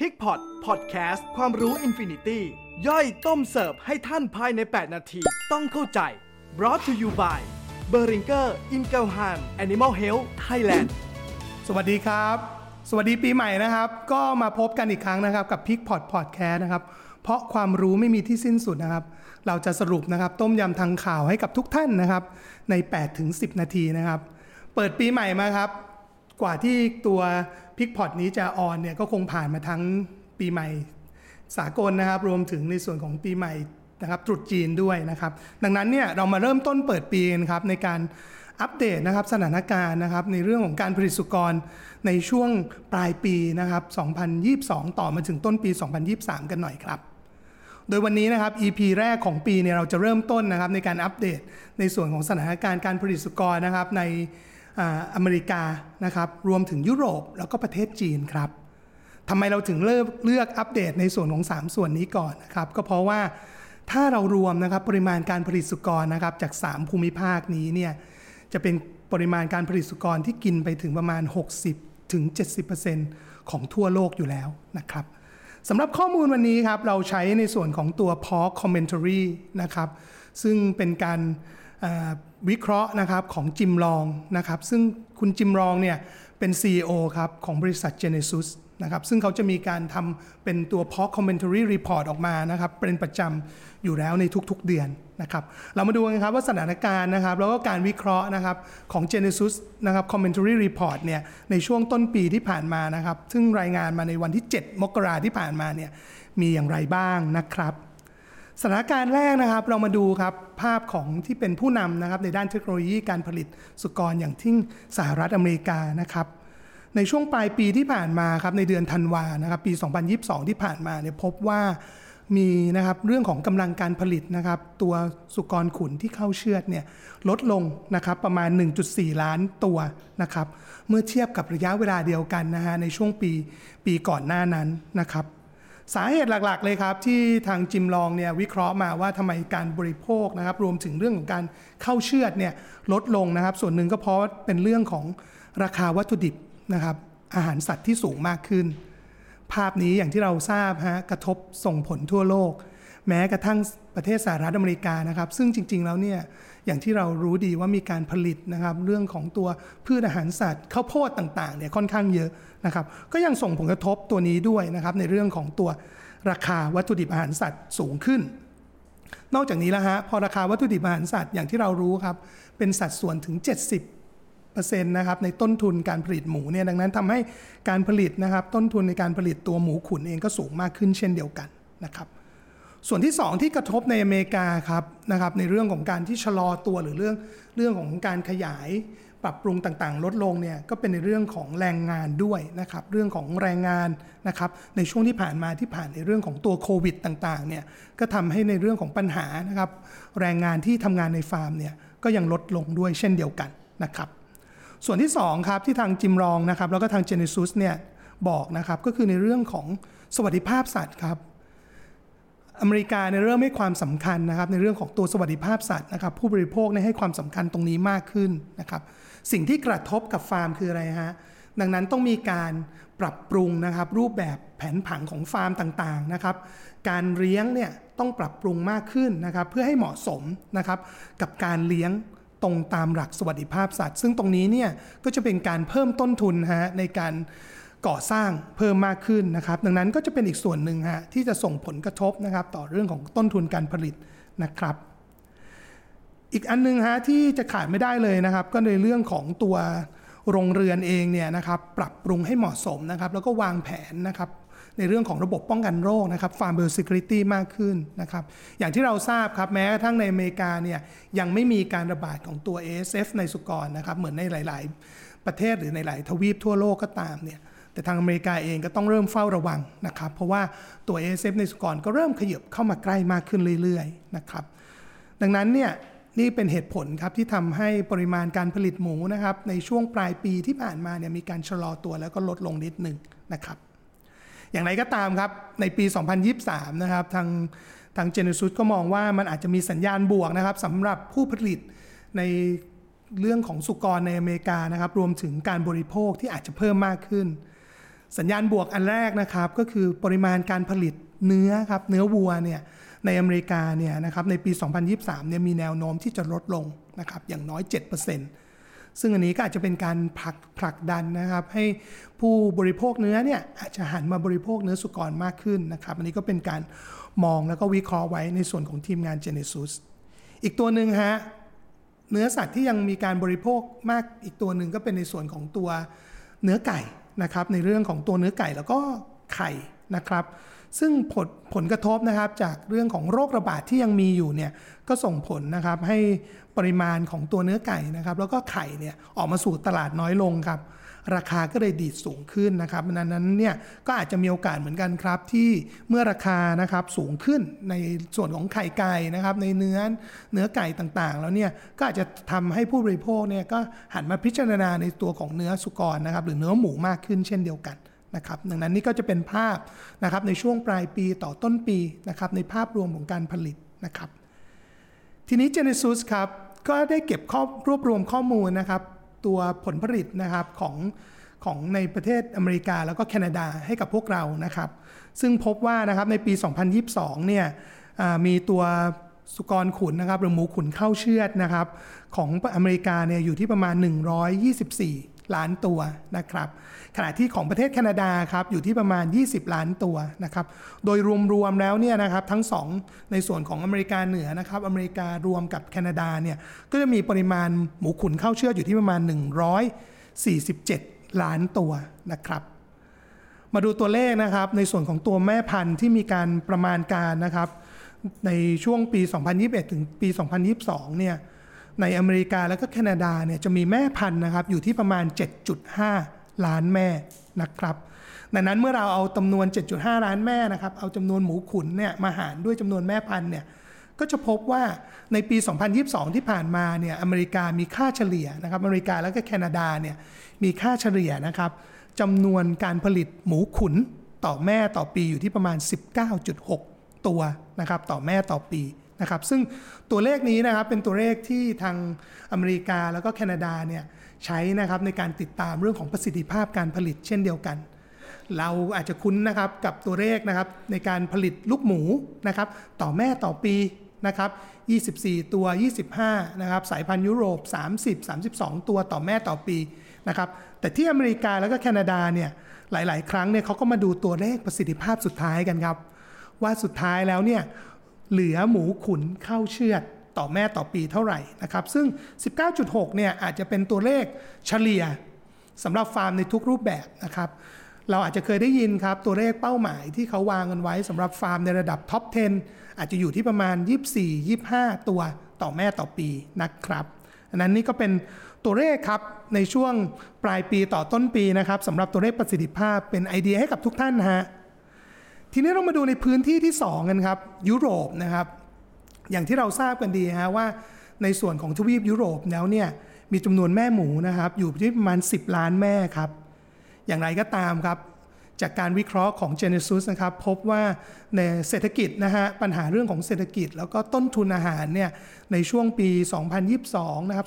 Pigpot Podcast ความรู้ infinity ย่อยต้มเสิร์ฟให้ท่านภายใน 8 นาที ต้องเข้าใจ brought to you by b e r i n g e r i n g e l h a m Animal Health Thailand สวัสดีครับ สวัสดีปีใหม่นะครับ ก็มาพบกันอีกครั้งนะครับ กับ Pigpot Podcast นะครับ เพราะความรู้ไม่มีที่สิ้นสุดนะครับ เราจะสรุปนะครับ ต้มยำทางข่าวให้กับทุกท่านนะครับ ใน8ถึง10 นาทีนะครับ เปิดปีใหม่มาครับ กว่าที่ตัวพิกพอดนี้จะออนเนี่ยก็คงผ่านมาทั้งปีใหม่สากลนะครับ รวมถึงในส่วนของปีใหม่นะครับตรุษจีนด้วยนะครับ ดังนั้นเนี่ยเรามาเริ่มต้นเปิดปีกันครับในการอัปเดตนะครับสถานการณ์นะครับในเรื่องของการผลิตสุกรในช่วงปลายปีนะครับ 2022 ต่อมาถึงต้นปี 2023 กันหน่อยครับ โดยวันนี้นะครับ EP แรกของปีเนี่ยเราจะเริ่มต้นนะครับในการอัปเดตในส่วนของสถานการณ์การผลิตสุกรนะครับใน อเมริกานะครับรวมถึงยุโรปแล้วก็ประเทศจีนครับทำไมเราถึงเลือกเลือกอัปเดตในส่วนของ 3 ส่วนนี้ก่อนนะครับก็เพราะว่าถ้าเรารวมนะครับปริมาณการผลิตสุกรนะครับจาก 3 ภูมิภาคนี้เนี่ยจะเป็นปริมาณการผลิตสุกรที่กินไปถึงประมาณ 60ถึง70%ของทั่วโลกอยู่แล้วนะครับสำหรับข้อมูลวันนี้ครับเราใช้ในส่วนของตัว Pork Commentary นะครับซึ่งเป็นการา วิเคราะห์นะครับของจิมลองนะครับ ซึ่งคุณจิมลองเนี่ยเป็น CEO ครับของบริษัท Genesis นะครับ ซึ่งเขาจะมีการทำเป็นตัว Pork Commentary Report ออกมานะครับ เป็นประจำอยู่แล้วในทุกๆเดือนนะครับ เรามาดูกันครับว่าสถานการณ์นะครับ แล้วก็การวิเคราะห์นะครับของ Genesis นะครับ Commentary Report เนี่ยในช่วงต้นปีที่ผ่านมานะครับ ซึ่งรายงานมาในวันที่ 7 มกราที่ผ่านมาเนี่ยมีอย่างไรบ้างนะครับ สถานการณ์แรกนะครับเรามาดูครับภาพของที่เป็นผู้นำนะครับในด้านเทคโนโลยีการผลิตสุกรอย่างที่สหรัฐอเมริกานะครับในช่วงปลายปีที่ผ่านมาครับในเดือนธันวานะครับปี 2022 ที่ผ่านมาเนี่ยพบว่ามีนะครับเรื่องของกำลังการผลิตนะครับตัวสุกรขุนที่เข้าเชือดเนี่ยลดลงนะครับประมาณ 1.4 ล้านตัวนะครับเมื่อเทียบกับระยะเวลาเดียวกันนะฮะในช่วงปีปีก่อนหน้านั้นนะครับ สาเหตุหลักๆเลยครับ ที่ทางจิมลองเนี่ยวิเคราะห์มาว่าทำไมการบริโภคนะครับรวมถึงเรื่องของการเข้าเชือดเนี่ยลดลงนะครับ ส่วนหนึ่งก็เพราะเป็นเรื่องของราคาวัตถุดิบนะครับอาหารสัตว์ที่สูงมากขึ้น ภาพนี้อย่างที่เราทราบฮะกระทบส่งผลทั่วโลก แม้กระทั่งประเทศสหรัฐอเมริกานะครับ ซึ่งจริง ๆ แล้วเนี่ยอย่างที่เรารู้ดีว่ามีการผลิตนะครับ เรื่องของตัวพืชอาหารสัตว์ข้าวโพดต่างๆเนี่ยค่อนข้างเยอะนะครับ ก็ยังส่งผลกระทบตัวนี้ด้วยนะครับ ในเรื่องของตัวราคาวัตถุดิบอาหารสัตว์สูงขึ้น นอกจากนี้แล้วฮะพอราคาวัตถุดิบอาหารสัตว์อย่างที่เรารู้ครับเป็นสัดส่วนถึง 70นะครับในต้นทุนการผลิตหมูเนี่ยดังนั้นทำให้การผลิตนะครับต้นทุนในการผลิตตัวหมูขุนเองก็สูงมากขึ้นเช่นเดียวกันนะครับ ส่วนที่ 2 ที่กระทบในอเมริกาครับนะครับในเรื่องของการที่ชะลอตัวหรือเรื่องเรื่องของการขยายปรับปรุงต่างๆ ลดลงเนี่ยก็เป็นในเรื่องของแรงงานด้วยนะครับเรื่องของแรงงานนะครับในช่วงที่ผ่านมาที่ผ่านในเรื่องของตัวโควิดต่างๆเนี่ยก็ทำให้ในเรื่องของปัญหานะครับแรงงานที่ทำงานในฟาร์มเนี่ยก็ยังลดลงด้วยเช่นเดียวกันนะครับส่วนที่2ครับที่ทางจิมรองนะครับแล้วก็ทาง Genesis เนี่ยบอกนะครับก็คือในเรื่องของสวัสดิภาพสัตว์ครับ อเมริกาเนี่ยเริ่มให้ความสำคัญนะครับในเรื่องของตัวสวัสดิภาพสัตว์นะครับผู้บริโภคให้ความสำคัญตรงนี้มากขึ้นนะครับสิ่งที่กระทบกับฟาร์มคืออะไรฮะดังนั้นต้องมีการปรับปรุงนะครับรูปแบบแผนผังของฟาร์มต่างๆนะครับการเลี้ยงเนี่ยต้องปรับปรุงมากขึ้นนะครับเพื่อให้เหมาะสมนะครับกับการเลี้ยงตรงตามหลักสวัสดิภาพสัตว์ ซึ่งตรงนี้เนี่ยก็จะเป็นการเพิ่มต้นทุนฮะในการ ก่อสร้างเพิ่มมากขึ้นนะครับ ดังนั้นก็จะเป็นอีกส่วนหนึ่งฮะที่จะส่งผลกระทบนะครับต่อเรื่องของต้นทุนการผลิตนะครับ อีกอันนึงฮะที่จะขาดไม่ได้เลยนะครับ ก็ในเรื่องของตัวโรงเรือนเองเนี่ยนะครับปรับปรุงให้เหมาะสมนะครับ แล้วก็วางแผนนะครับในเรื่องของระบบป้องกันโรคนะครับ Farm Biosecurity มากขึ้นนะครับ อย่างที่เราทราบครับแม้กระทั่งในอเมริกาเนี่ยยังไม่มีการระบาดของตัว ASF ในสุกรนะครับ เหมือนในหลาย ๆ ประเทศหรือในหลายทวีปทั่วโลกก็ตามเนี่ย แต่ทางอเมริกาเองก็ต้องเริ่มเฝ้าระวังนะครับ เพราะว่าตัว ASF ในสุกรก็เริ่มขยับเข้ามาใกล้มากขึ้นเรื่อยๆนะครับ ดังนั้นเนี่ยนี่เป็นเหตุผลครับที่ทำให้ปริมาณการผลิตหมูนะครับในช่วงปลายปีที่ผ่านมาเนี่ยมีการชะลอตัวแล้วก็ลดลงนิดหนึ่งนะครับ อย่างไรก็ตามครับในปี 2023 นะครับทางทาง Genesis ก็มองว่ามันอาจจะมีสัญญาณบวกนะครับสำหรับผู้ผลิตในเรื่องของสุกรในอเมริกานะครับรวมถึงการบริโภคที่อาจจะเพิ่มมากขึ้น สัญญาณบวกอันแรกนะครับก็คือปริมาณการผลิตเนื้อครับเนื้อวัวเนี่ยในอเมริกาเนี่ยนะครับในปี 2023เนี่ยมีแนวโน้มที่จะลดลงนะครับอย่างน้อย 7%ซึ่งอันนี้ก็อาจจะเป็นการผลักผลักดันนะครับ ให้ผู้บริโภคเนื้อเนี่ยอาจจะหันมาบริโภคเนื้อสุกรมากขึ้นนะครับ อันนี้ก็เป็นการมองแล้วก็วิเคราะห์ไว้ในส่วนของทีมงาน Genesis อีกตัวหนึ่งฮะเนื้อสัตว์ที่ยังมีการบริโภคมากอีกตัวหนึ่งก็เป็นในส่วนของตัวเนื้อไก่ นะครับในเรื่องของตัวเนื้อไก่แล้วก็ไข่นะครับ ซึ่งผลผลกระทบนะครับจากเรื่องของโรคระบาดที่ยังมีอยู่เนี่ยก็ส่งผลนะครับให้ปริมาณของตัวเนื้อไก่นะครับ แล้วก็ไข่เนี่ยออกมาสู่ตลาดน้อยลงครับ ราคาก็เลยดีดสูงขึ้นนะครับดังนั้นเนี่ยก็อาจจะมีโอกาสเหมือนกันครับที่เมื่อราคานะครับสูงขึ้นในส่วนของไข่ไก่นะครับในเนื้อเนื้อไก่ต่างๆ แล้วเนี่ยก็อาจจะทำให้ผู้บริโภคเนี่ยก็หันมาพิจารณาในตัวของเนื้อสุกรนะครับหรือเนื้อหมูมากขึ้นเช่นเดียวกันนะครับดังนั้นนี่ก็จะเป็นภาพนะครับในช่วงปลายปีต่อต้นปีนะครับในภาพรวมของการผลิตนะครับทีนี้ Genesis ครับก็ได้เก็บข้อรวบรวมข้อมูลนะครับ ตัวผลผลิตนะครับของของในประเทศอเมริกาแล้วก็แคนาดาให้กับพวกเรานะครับ ซึ่งพบว่านะครับในปี 2022 เนี่ยมีตัวสุกรขุนนะครับหรือหมูขุนเข้าเชือดนะครับของอเมริกาเนี่ยอยู่ที่ประมาณ 124 ล้านตัวนะครับขณะที่ของประเทศแคนาดาครับอยู่ที่ประมาณ 20 ล้านตัวนะครับโดยรวมๆแล้วเนี่ยนะครับทั้ง 2 ในส่วนของอเมริกาเหนือนะครับอเมริการวมกับแคนาดาเนี่ยก็จะมีปริมาณหมูขุนเข้าเชืออยู่ที่ประมาณ 147 ล้านตัวนะครับมาดูตัวเลขนะครับในส่วนของตัวแม่พันธุ์ที่มีการประมาณการนะครับในช่วงปี 2021 ถึงปี 2022 เนี่ย ในอเมริกาแล้วก็แคนาดาเนี่ยจะมีแม่พันธุ์นะครับอยู่ที่ประมาณ 7.5 ล้านแม่นะครับดังนั้นเมื่อเราเอาจำนวน 7.5 ล้านแม่นะครับเอาจำนวนหมูขุนเนี่ยมาหารด้วยจำนวนแม่พันธุ์เนี่ยก็จะพบว่าในปี 2022 ที่ผ่านมาเนี่ยอเมริกามีค่าเฉลี่ยนะครับอเมริกาแล้วก็แคนาดาเนี่ยมีค่าเฉลี่ยนะครับจำนวนการผลิตหมูขุนต่อแม่ต่อปีอยู่ที่ประมาณ 19.6 ตัวนะครับต่อแม่ต่อปี นะครับซึ่งตัวเลขนี้นะครับเป็นตัวเลขที่ทางอเมริกาแล้วก็แคนาดาเนี่ยใช้นะครับในการติดตามเรื่องของประสิทธิภาพการผลิตเช่นเดียวกัน เราอาจจะคุ้นนะครับกับตัวเลขนะครับในการผลิตลูกหมูนะครับต่อแม่ต่อปีนะครับ24 ตัว 25นะครับสายพันธุ์ยุโรป 30 32 ตัวต่อแม่ต่อปีนะครับแต่ที่อเมริกาแล้วก็แคนาดาเนี่ยหลาย ๆ ครั้งเนี่ยเขาก็มาดูตัวเลขประสิทธิภาพสุดท้ายกันครับว่าสุดท้ายแล้วเนี่ย เหลือหมูขุนเข้าเชือดต่อแม่ต่อปีเท่าไหร่นะครับ ซึ่ง 19.6 เนี่ยอาจจะเป็นตัวเลขเฉลี่ยสำหรับฟาร์มในทุกรูปแบบนะครับ เราอาจจะเคยได้ยินครับ ตัวเลขเป้าหมายที่เขาวางกันไว้สำหรับฟาร์มในระดับท็อป 10 อาจจะอยู่ที่ประมาณ 24 25 ตัวต่อแม่ต่อปีนะครับอันนั้นนี่ก็เป็นตัวเลขครับในช่วงปลายปีต่อต้นปีนะครับสำหรับตัวเลขประสิทธิภาพเป็นไอเดียให้กับทุกท่านนะฮะ ทีนี้เรามาดูในพื้นที่ที่ 2 กันครับ ยุโรปนะครับ อย่างที่เราทราบกันดีฮะว่าในส่วนของทวีปยุโรปแล้วเนี่ยมีจำนวนแม่หมูนะครับ อยู่ที่ประมาณ 10 ล้านแม่ครับ อย่างไรก็ตามครับ จากการวิเคราะห์ของ Genesis นะครับ พบว่าในเศรษฐกิจนะฮะปัญหาเรื่องของเศรษฐกิจ แล้วก็ต้นทุนอาหารเนี่ยในช่วงปี 2022 นะครับ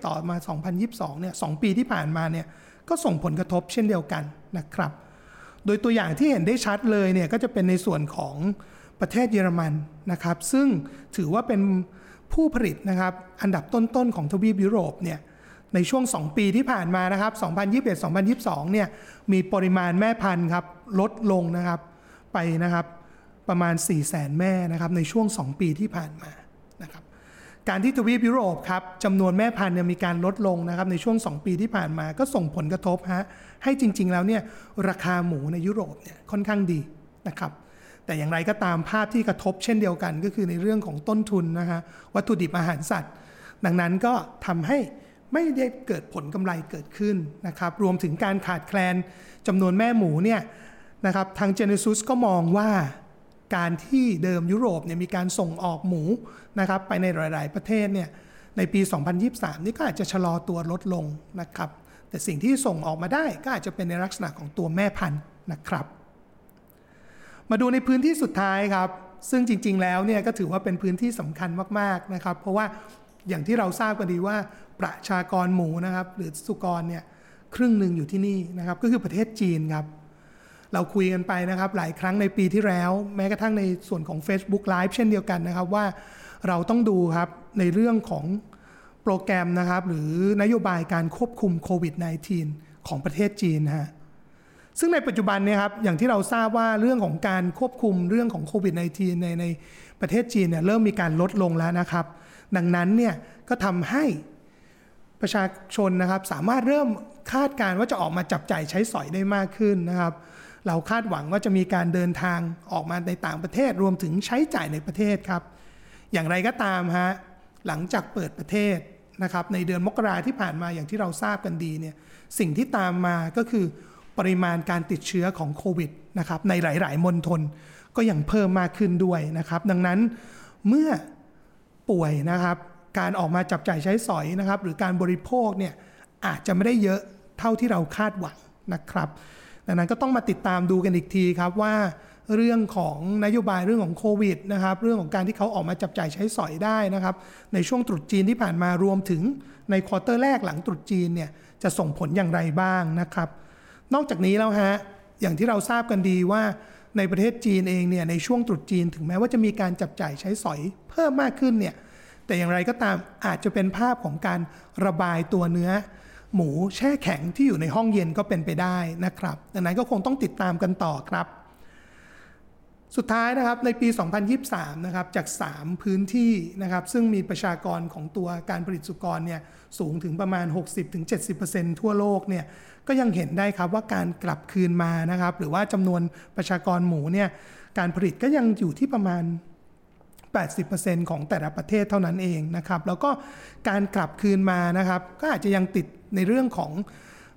2021 ต่อมา 2022 เนี่ย 2 ปีที่ผ่านมาเนี่ยก็ส่งผลกระทบเช่นเดียวกันนะครับ โดยตัวอย่างที่เห็นได้ชัดเลยเนี่ยก็จะเป็นในส่วนของประเทศเยอรมันนะครับ ซึ่งถือว่าเป็นผู้ผลิตนะครับอันดับต้นๆของทวีปยุโรปเนี่ยในช่วง 2 ปีที่ผ่านมานะครับ 2021-2022 เนี่ยมีปริมาณแม่พันธุ์ครับลดลงนะครับไปนะครับประมาณ 4 0 0แสนแม่นะครับในช่วง 2 ปีที่ผ่านมา การที่ทวีปยุโรปครับจำนวนแม่พันธุ์มีการลดลงนะครับในช่วง 2 ปีที่ผ่านมาก็ส่งผลกระทบฮะให้จริง ๆ แล้วเนี่ยราคาหมูในยุโรปเนี่ยค่อนข้างดีนะครับแต่อย่างไรก็ตามภาพที่กระทบเช่นเดียวกัน ก็คือในเรื่องของต้นทุนนะฮะวัตถุดิบอาหารสัตว์ ดังนั้นก็ทำให้ไม่ได้เกิดผลกำไรเกิดขึ้นนะครับรวมถึงการขาดแคลนจำนวนแม่หมูเนี่ยนะครับทาง Genesis ก็มองว่า การที่เดิมยุโรปเนี่ยมีการส่งออกหมูนะครับไปในหลาย ๆ ประเทศเนี่ยในปี 2023 นี่ก็อาจจะชะลอตัวลดลงนะครับ แต่สิ่งที่ส่งออกมาได้ก็อาจจะเป็นในลักษณะของตัวแม่พันธุ์นะครับ มาดูในพื้นที่สุดท้ายครับ ซึ่งจริง ๆ แล้วเนี่ยก็ถือว่าเป็นพื้นที่สำคัญมาก ๆ นะครับ เพราะว่าอย่างที่เราทราบกันดีว่าประชากรหมูนะครับ หรือสุกรเนี่ยครึ่งหนึ่งอยู่ที่นี่นะครับ ก็คือประเทศจีนครับ เราคุยกันไปนะครับ หลายครั้งในปีที่แล้ว แม้กระทั่งในส่วนของ Facebook Live เช่นเดียวกันนะครับว่าเราต้องดูครับในเรื่องของโปรแกรมนะครับ หรือนโยบายการควบคุมโควิด -19 ของประเทศจีนฮะซึ่งในปัจจุบันเนี่ยครับอย่างที่เราทราบว่าเรื่องของการควบคุมเรื่องของโควิด -19 ในในประเทศจีนเนี่ยเริ่มมีการลดลงแล้วนะครับ ดังนั้นเนี่ยก็ทำให้ประชาชนนะครับสามารถเริ่มคาดการณ์ว่าจะออกมาจับใจ่ายใช้สอยได้มากขึ้นนะครับ เราคาดหวังว่าจะมีการเดินทางออกมาในต่างประเทศรวมถึงใช้จ่ายในประเทศครับ อย่างไรก็ตามฮะหลังจากเปิดประเทศนะครับในเดือนมกราที่ผ่านมาอย่างที่เราทราบกันดีเนี่ยสิ่งที่ตามมาก็คือปริมาณการติดเชื้อของโควิดนะครับในหลาย ๆ มณฑลก็ยังเพิ่มมากขึ้นด้วยนะครับ ดังนั้นเมื่อป่วยนะครับการออกมาจับจ่ายใช้สอยนะครับ หรือการบริโภคเนี่ยอาจจะไม่ได้เยอะเท่าที่เราคาดหวังนะครับ ดังนั้นก็ต้องมาติดตามดูกันอีกทีครับว่าเรื่องของนโยบายเรื่องของโควิดนะครับเรื่องของการที่เขาออกมาจับจ่ายใช้สอยได้นะครับในช่วงตรุษจีนที่ผ่านมารวมถึงในควอเตอร์แรกหลังตรุษจีนเนี่ยจะส่งผลอย่างไรบ้างนะครับ นอกจากนี้แล้วฮะอย่างที่เราทราบกันดีว่าในประเทศจีนเองเนี่ยในช่วงตรุษจีนถึงแม้ว่าจะมีการจับจ่ายใช้สอยเพิ่มมากขึ้นเนี่ยแต่อย่างไรก็ตามอาจจะเป็นภาพของการระบายตัวเนื้อ หมูแช่แข็งที่อยู่ในห้องเย็นก็เป็นไปได้นะครับ ดังนั้นก็คงต้องติดตามกันต่อครับ สุดท้ายนะครับในปี 2023 นะครับจาก 3 พื้นที่นะครับซึ่งมีประชากรของตัวการผลิตสุกรเนี่ยสูงถึงประมาณ 60-70%ทั่วโลกเนี่ยก็ยังเห็นได้ครับว่าการกลับคืนมานะครับหรือว่าจำนวนประชากรหมูเนี่ยการผลิตก็ยังอยู่ที่ประมาณ 80%ของแต่ละประเทศเท่านั้นเองนะครับ แล้วก็การกลับคืนมานะครับ ก็อาจจะยังติดในเรื่องของ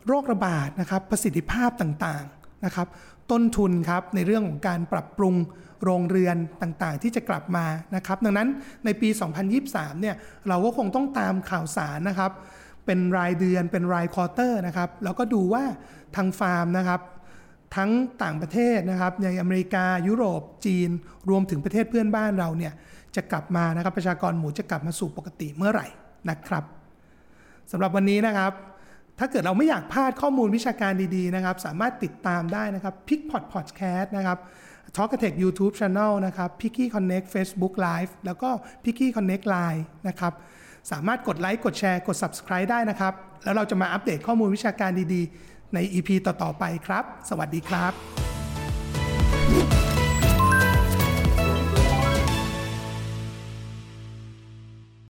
โรคระบาดนะครับ ประสิทธิภาพต่างๆนะครับ ต้นทุนครับในเรื่องของการปรับปรุงโรงเรือนต่างๆ ที่จะกลับมานะครับ ดังนั้นในปี 2023 เนี่ยเราก็คงต้องตามข่าวสารนะครับ เป็นรายเดือนเป็นรายควอเตอร์นะครับ แล้วก็ดูว่าทางฟาร์มนะครับ ทั้งต่างประเทศนะครับในอเมริกายุโรปจีน รวมถึงประเทศเพื่อนบ้านเราเนี่ยจะกลับมานะครับประชากรหมูจะกลับมาสู่ปกติเมื่อไหร่นะครับสำหรับวันนี้นะครับ ถ้าเกิดเราไม่อยากพลาดข้อมูลวิชาการดีๆนะครับ สามารถติดตามได้นะครับ p i c p o t Podcast นะครับ Talk a t e c h YouTube Channel นะครับ p i c k y Connect Facebook Live แล้วก็ p i c k y Connect Line นะครับสามารถกดไลค์กดแชร์กด Subscribe ได้นะครับ แล้วเราจะมาอัปเดตข้อมูลวิชาการดีๆ ใน EP ต่อๆไปครับ สวัสดีครับ